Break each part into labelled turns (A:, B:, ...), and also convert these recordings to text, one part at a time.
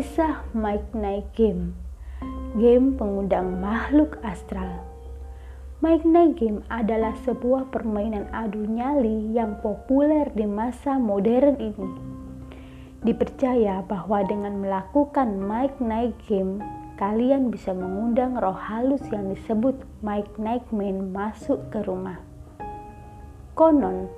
A: Kisah Mike Night Game Game pengundang makhluk astral Mike Night Game adalah sebuah permainan adu nyali yang populer di masa modern ini. Dipercaya bahwa dengan melakukan Mike Night Game, kalian bisa mengundang roh halus yang disebut Mike Nightman masuk ke rumah. Konon,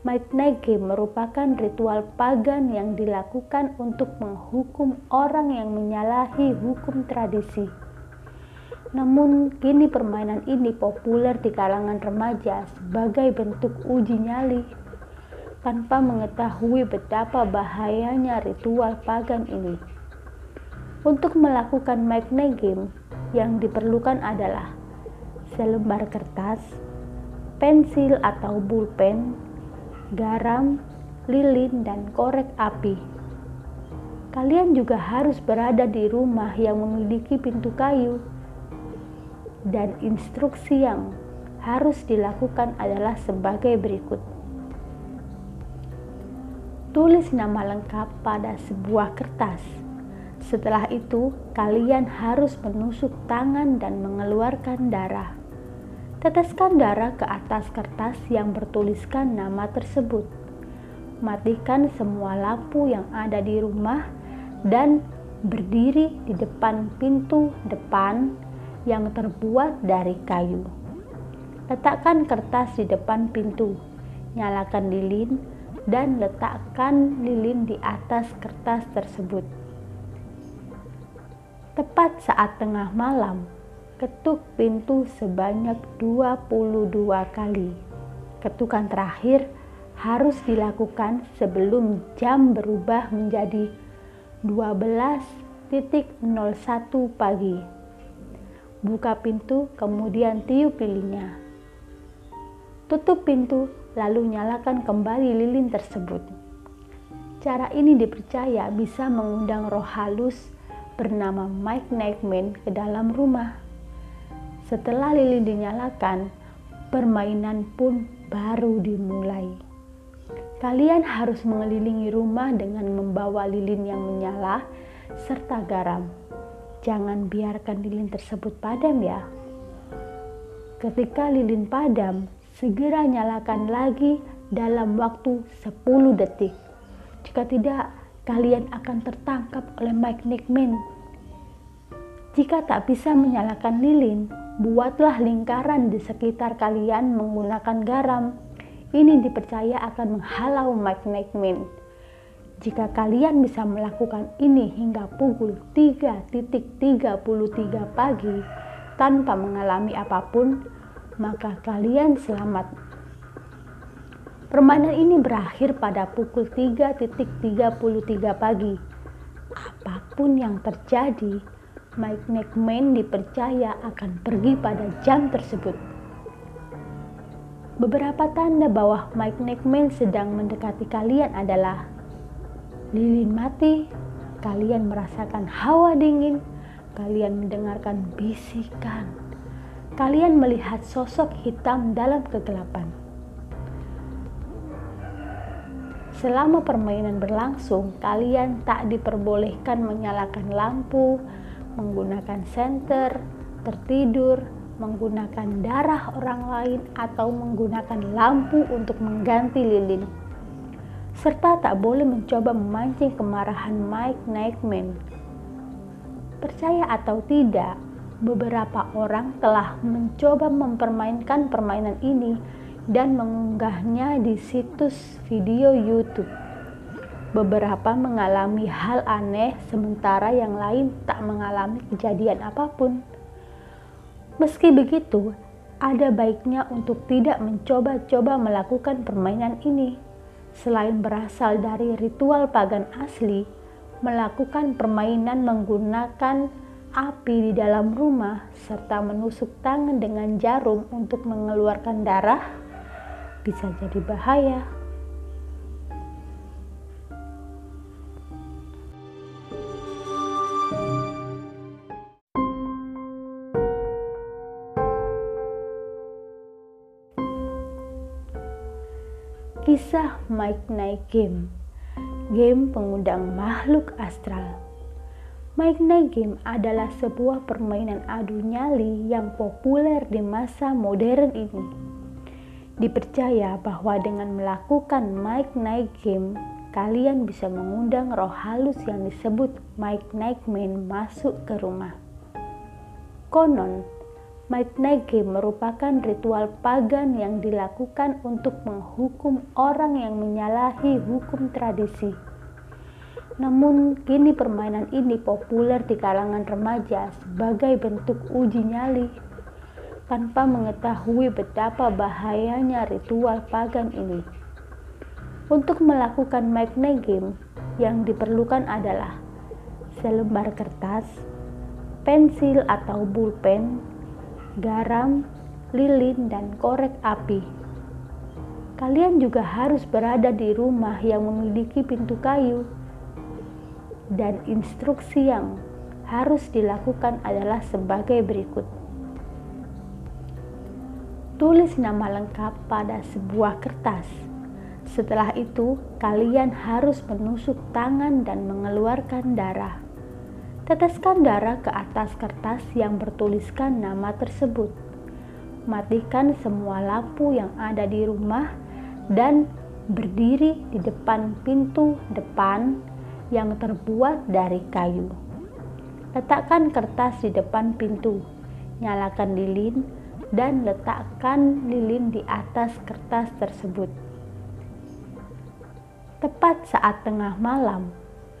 A: Game merupakan ritual pagan yang dilakukan untuk menghukum orang yang menyalahi hukum tradisi. Namun, kini permainan ini populer di kalangan remaja sebagai bentuk uji nyali tanpa mengetahui betapa bahayanya ritual pagan ini. Untuk melakukan Night Game, yang diperlukan adalah selembar kertas, pensil atau pulpen, garam, lilin, dan korek api. Kalian juga harus berada di rumah yang memiliki pintu kayu, dan instruksi yang harus dilakukan adalah sebagai berikut: tulis nama lengkap pada sebuah kertas. Setelah itu, kalian harus menusuk tangan dan mengeluarkan darah. Teteskan darah ke atas kertas yang bertuliskan nama tersebut. Matikan semua lampu yang ada di rumah dan berdiri di depan pintu depan yang terbuat dari kayu. Letakkan kertas di depan pintu, nyalakan lilin, dan letakkan lilin di atas kertas tersebut. Tepat saat tengah malam, ketuk pintu sebanyak 22 kali. Ketukan terakhir harus dilakukan sebelum jam berubah menjadi 12.01 pagi. Buka pintu, kemudian tiup lilinnya. Tutup pintu, lalu nyalakan kembali lilin tersebut. Cara ini dipercaya bisa mengundang roh halus bernama Mike Nightman ke dalam rumah. Setelah lilin dinyalakan, permainan pun baru dimulai. Kalian harus mengelilingi rumah dengan membawa lilin yang menyala serta garam. Jangan biarkan lilin tersebut padam ya. Ketika lilin padam, segera nyalakan lagi dalam waktu 10 detik. Jika tidak, kalian akan tertangkap oleh Mike Nickman. Jika tak bisa menyalakan lilin, Buatlah lingkaran di sekitar kalian menggunakan garam. Ini dipercaya akan menghalau magnetin. Jika kalian bisa melakukan ini hingga pukul 3.33 pagi tanpa mengalami apa pun, maka kalian selamat. Permainan ini berakhir pada pukul 3.33 pagi. Apa pun yang terjadi, Mike Neckman dipercaya akan pergi pada jam tersebut. Beberapa tanda bahwa Mike Neckman sedang mendekati kalian adalah lilin mati, kalian merasakan hawa dingin, kalian mendengarkan bisikan, kalian melihat sosok hitam dalam kegelapan. Selama permainan berlangsung, kalian tak diperbolehkan menyalakan lampu, menggunakan senter, tertidur, menggunakan darah orang lain, atau menggunakan lampu untuk mengganti lilin. Serta tak boleh mencoba memancing kemarahan Mike Nightman. Percaya atau tidak, beberapa orang telah mencoba mempermainkan permainan ini dan mengunggahnya di situs video YouTube. Beberapa mengalami hal aneh, sementara yang lain tak mengalami kejadian apa pun. Meski begitu, ada baiknya untuk tidak mencoba-coba melakukan permainan ini. Selain berasal dari ritual pagan asli, melakukan permainan menggunakan api di dalam rumah serta menusuk tangan dengan jarum untuk mengeluarkan darah bisa jadi bahaya. Kisah Mike Night Game Game pengundang makhluk astral Mike Night Game adalah sebuah permainan adu nyali yang populer di masa modern ini. Dipercaya bahwa dengan melakukan Mike Night Game, kalian bisa mengundang roh halus yang disebut Mike Nightman masuk ke rumah. Konon, Game merupakan ritual pagan yang dilakukan untuk menghukum orang yang menyalahi hukum tradisi namun kini permainan ini populer di kalangan remaja sebagai bentuk uji nyali tanpa mengetahui betapa bahayanya ritual pagan ini. Untuk melakukan magnet game yang diperlukan adalah selembar kertas, pensil atau pulpen, garam, lilin, dan korek api. Kalian juga harus berada di rumah yang memiliki pintu kayu dan instruksi yang harus dilakukan adalah sebagai berikut. Tulis nama lengkap pada sebuah kertas. Setelah itu, kalian harus menusuk tangan dan mengeluarkan darah. Teteskan darah ke atas kertas yang bertuliskan nama tersebut. Matikan semua lampu yang ada di rumah dan berdiri di depan pintu depan yang terbuat dari kayu. Letakkan kertas di depan pintu, nyalakan lilin, dan letakkan lilin di atas kertas tersebut. Tepat saat tengah malam,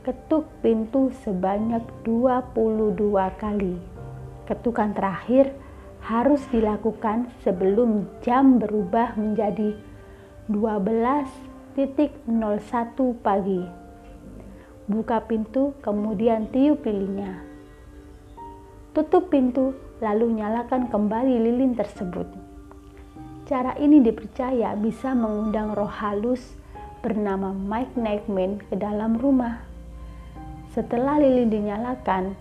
A: ketuk pintu sebanyak 22 kali. Ketukan terakhir harus dilakukan sebelum jam berubah menjadi 12.01 pagi buka pintu, kemudian tiup lilinnya. Tutup pintu, lalu nyalakan kembali lilin tersebut. Cara ini dipercaya bisa mengundang roh halus bernama Mike Nightman ke dalam rumah. Setelah lilin dinyalakan,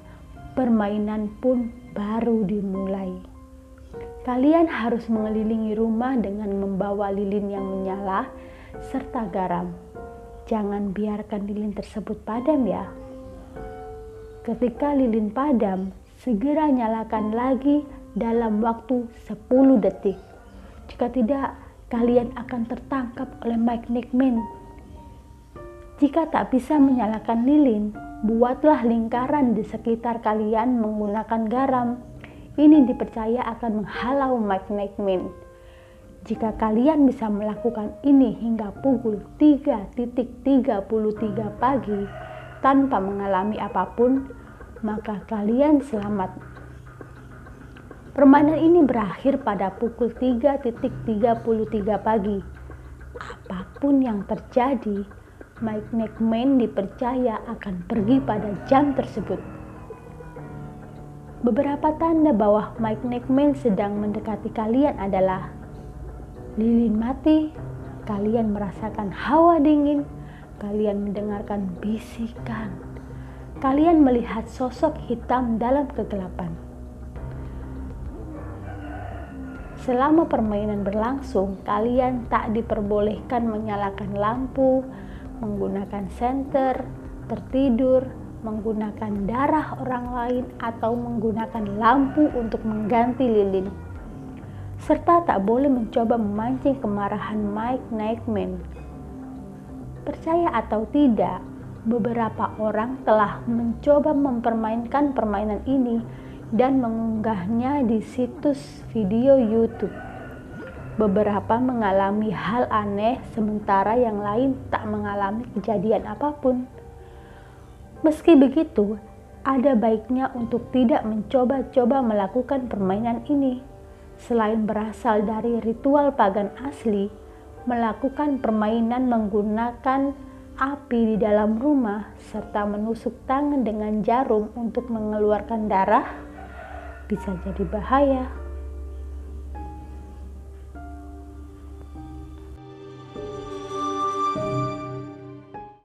A: permainan pun baru dimulai. Kalian harus mengelilingi rumah dengan membawa lilin yang menyala serta garam. Jangan biarkan lilin tersebut padam ya. Ketika lilin padam, segera nyalakan lagi dalam waktu 10 detik. Jika tidak, kalian akan tertangkap oleh Mike Nickman. Jika tak bisa menyalakan lilin, buatlah lingkaran di sekitar kalian menggunakan garam. Ini dipercaya akan menghalau Nickman. Jika kalian bisa melakukan ini hingga pukul 3.33 pagi tanpa mengalami apa pun, maka kalian selamat. Permainan ini berakhir pada pukul 3.33 pagi. Apa pun yang terjadi, Mike McMahon dipercaya akan pergi pada jam tersebut. Beberapa tanda bahwa Mike McMahon sedang mendekati kalian adalah lilin mati, kalian merasakan hawa dingin, kalian mendengarkan bisikan, kalian melihat sosok hitam dalam kegelapan. Selama permainan berlangsung, kalian tak diperbolehkan menyalakan lampu, menggunakan senter, tertidur, menggunakan darah orang lain, atau menggunakan lampu untuk mengganti lilin serta tak boleh mencoba memancing kemarahan Mike Nightman. Percaya atau tidak, beberapa orang telah mencoba mempermainkan permainan ini dan mengunggahnya di situs video YouTube. Beberapa mengalami hal aneh, sementara yang lain tak mengalami kejadian apa pun. Meski begitu, ada baiknya untuk tidak mencoba-coba melakukan permainan ini selain berasal dari ritual pagan asli, melakukan permainan menggunakan api di dalam rumah serta menusuk tangan dengan jarum untuk mengeluarkan darah bisa jadi bahaya.